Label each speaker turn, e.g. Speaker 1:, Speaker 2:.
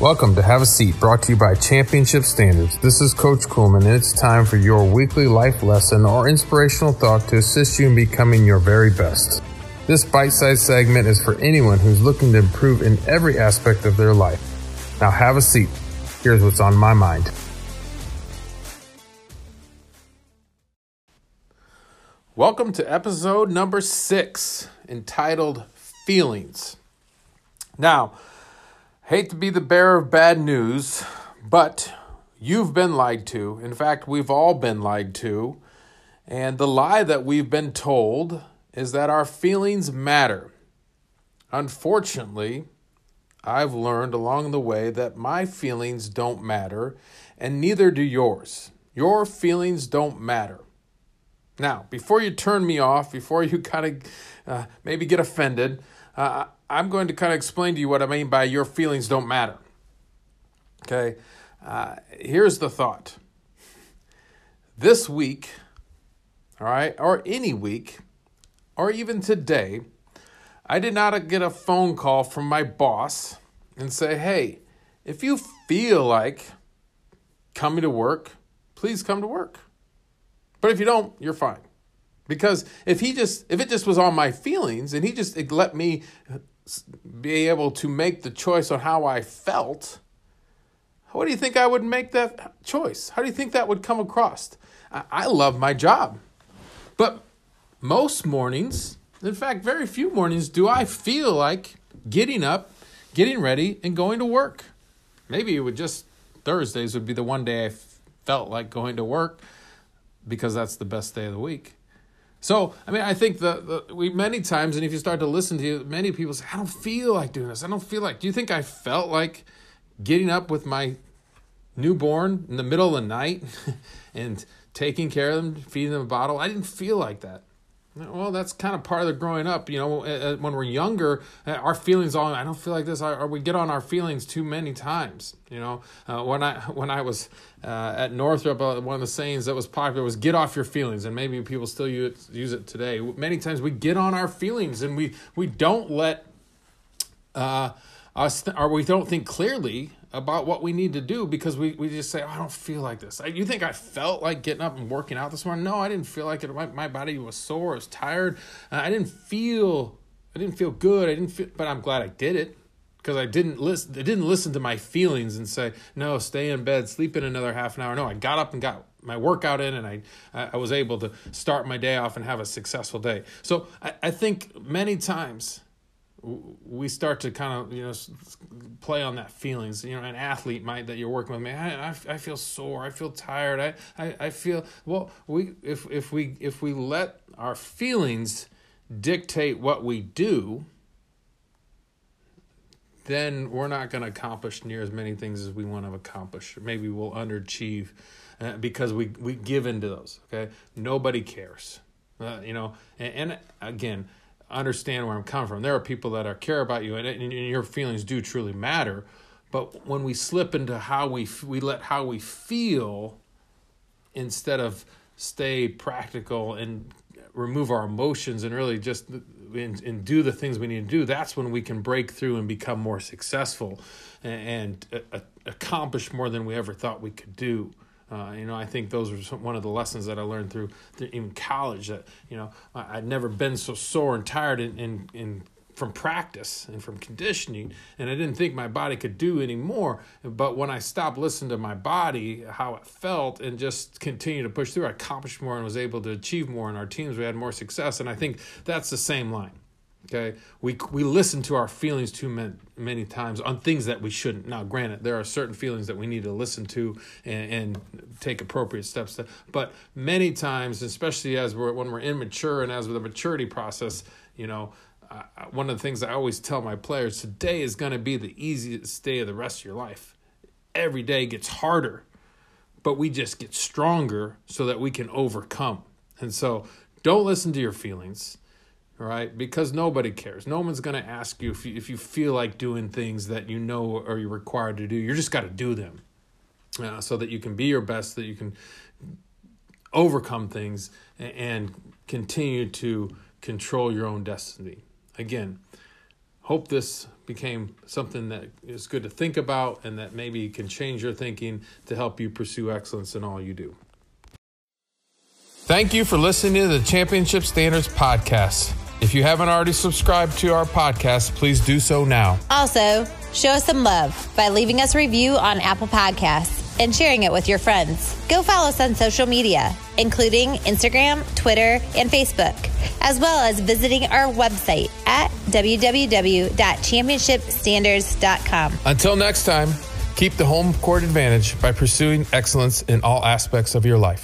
Speaker 1: Welcome to Have a Seat, brought to you by Championship Standards. This is Coach Kuhlman, and it's time for your weekly life lesson or inspirational thought to assist you in becoming your very best. This bite sized segment is for anyone who's looking to improve in every aspect of their life. Now, have a seat. Here's what's on my mind. Welcome to episode number six, entitled Feelings. Now, Hate to be the bearer of bad news, but you've been lied to. In fact, we've all been lied to. And the lie that we've been told is that our feelings matter. Unfortunately, I've learned along the way that my feelings don't matter, and neither do yours. Your feelings don't matter. Now, before you turn me off, before you kind of uh, maybe get offended, uh, I'm going to kind of explain to you what I mean by your feelings don't matter. Okay, uh, here's the thought. This week, all right, or any week, or even today, I did not get a phone call from my boss and say, hey, if you feel like coming to work, please come to work. But if you don't, you're fine. Because if he just if it just was on my feelings and he just let me be able to make the choice on how I felt, what do you think I would make that choice? How do you think that would come across? I, love my job. But most mornings, in fact, very few mornings, do I feel like getting up, getting ready, and going to work. Maybe it would just, Thursdays would be the one day I felt like going to work because that's the best day of the week. So, I mean, I think the we many times, and if you start to listen to you, many people say, I don't feel like doing this. I don't feel like. Do you think I felt like getting up with my newborn in the middle of the night and taking care of them, feeding them a bottle? I didn't feel like that. Well, that's kind of part of the growing up. You know, uh, uh, when we're younger, uh, our feelings all I don't feel like this. Or we get on our feelings too many times. You know, uh, when I when I was uh, at Northrop, uh, one of the sayings that was popular was "get off your feelings," and maybe people still use use it today. Many times we get on our feelings and we we don't let us th- or we don't think clearly about what we need to do because we, we just say, oh, I don't feel like this. You think I felt like getting up and working out this morning? No, I didn't feel like it. My, my body was sore. I was tired. Uh, I didn't feel, I didn't feel good. I didn't feel, but I'm glad I did it because I didn't listen. I didn't listen to my feelings and say, no, stay in bed, sleep in another half an hour. No, I got up and got my workout in and I, I was able to start my day off and have a successful day. So I, I think many times we start to kind of you know play on that feelings. You know an athlete might that you're working with I, I, I feel sore i feel tired I, I i feel well we if if we if we let our feelings dictate what we do then we're not going to accomplish near as many things as we want to accomplish. Maybe we'll underachieve uh, because we we give into those okay? Nobody cares uh, you know? And, and again understand where I'm coming from. There are people that are care about you, and, and your feelings do truly matter. But when we slip into how we we let how we feel instead of stay practical and remove our emotions and really just and, and do the things we need to do, that's when we can break through and become more successful and, and uh, accomplish more than we ever thought we could do. Uh, you know, I think those were some, one of the lessons that I learned through, through even college. That you know, I, would never been so sore and tired in, in, in from practice and from conditioning, and I didn't think my body could do anymore. But when I stopped listening to my body, how it felt, and just continued to push through, I accomplished more and was able to achieve more. In our teams, we had more success, and I think that's the same line. Okay, we we listen to our feelings too many, many times on things that we shouldn't. Now, granted, there are certain feelings that we need to listen to and, and take appropriate steps to. But many times, especially as we're when we're immature and as with the maturity process, you know, uh, one of the things I always tell my players: today is going to be the easiest day of the rest of your life. Every day gets harder, but we just get stronger so that we can overcome. And so, don't listen to your feelings right? Because nobody cares. No one's going to ask you if you if you feel like doing things that you know or you're required to do. You're just got to do them, uh, so that you can be your best, that you can overcome things and continue to control your own destiny. Again, hope this became something that is good to think about and that maybe can change your thinking to help you pursue excellence in all you do. Thank you for listening to the Championship Standards Podcast. If you haven't already subscribed to our podcast, please do so now.
Speaker 2: Also, show us some love by leaving us a review on Apple Podcasts and sharing it with your friends. Go follow us on social media, including Instagram, Twitter, and Facebook, as well as visiting our website at www.championshipstandards.com.
Speaker 1: Until next time, keep the home court advantage by pursuing excellence in all aspects of your life.